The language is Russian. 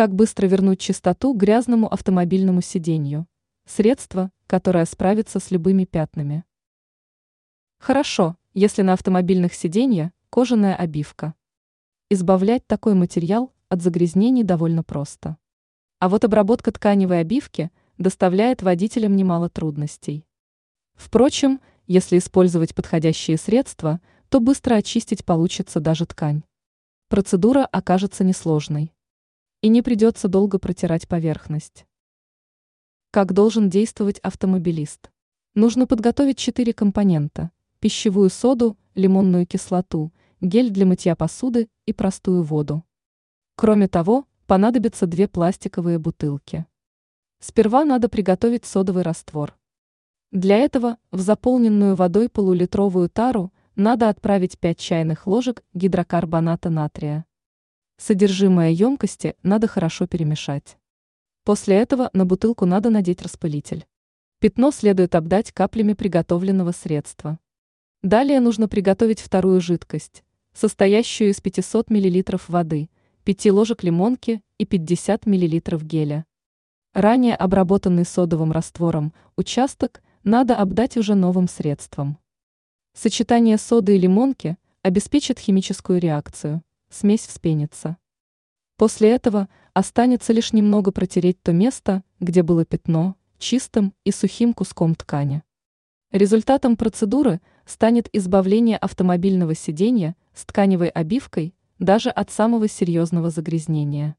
Как быстро вернуть чистоту грязному автомобильному сиденью? Средство, которое справится с любыми пятнами. Хорошо, если на автомобильных сиденьях кожаная обивка. Избавлять такой материал от загрязнений довольно просто. А вот обработка тканевой обивки доставляет водителям немало трудностей. Впрочем, если использовать подходящие средства, то быстро очистить получится даже ткань. Процедура окажется несложной. И не придется долго протирать поверхность. Как должен действовать автомобилист? Нужно подготовить четыре компонента – пищевую соду, лимонную кислоту, гель для мытья посуды и простую воду. Кроме того, понадобятся две пластиковые бутылки. Сперва надо приготовить содовый раствор. Для этого в заполненную водой полулитровую тару надо отправить 5 чайных ложек гидрокарбоната натрия. Содержимое емкости надо хорошо перемешать. После этого на бутылку надо надеть распылитель. Пятно следует обдать каплями приготовленного средства. Далее нужно приготовить вторую жидкость, состоящую из 500 мл воды, 5 ложек лимонки и 50 мл геля. Ранее обработанный содовым раствором участок надо обдать уже новым средством. Сочетание соды и лимонки обеспечит химическую реакцию, смесь вспенится. После этого останется лишь немного протереть то место, где было пятно, чистым и сухим куском ткани. Результатом процедуры станет избавление автомобильного сиденья с тканевой обивкой даже от самого серьезного загрязнения.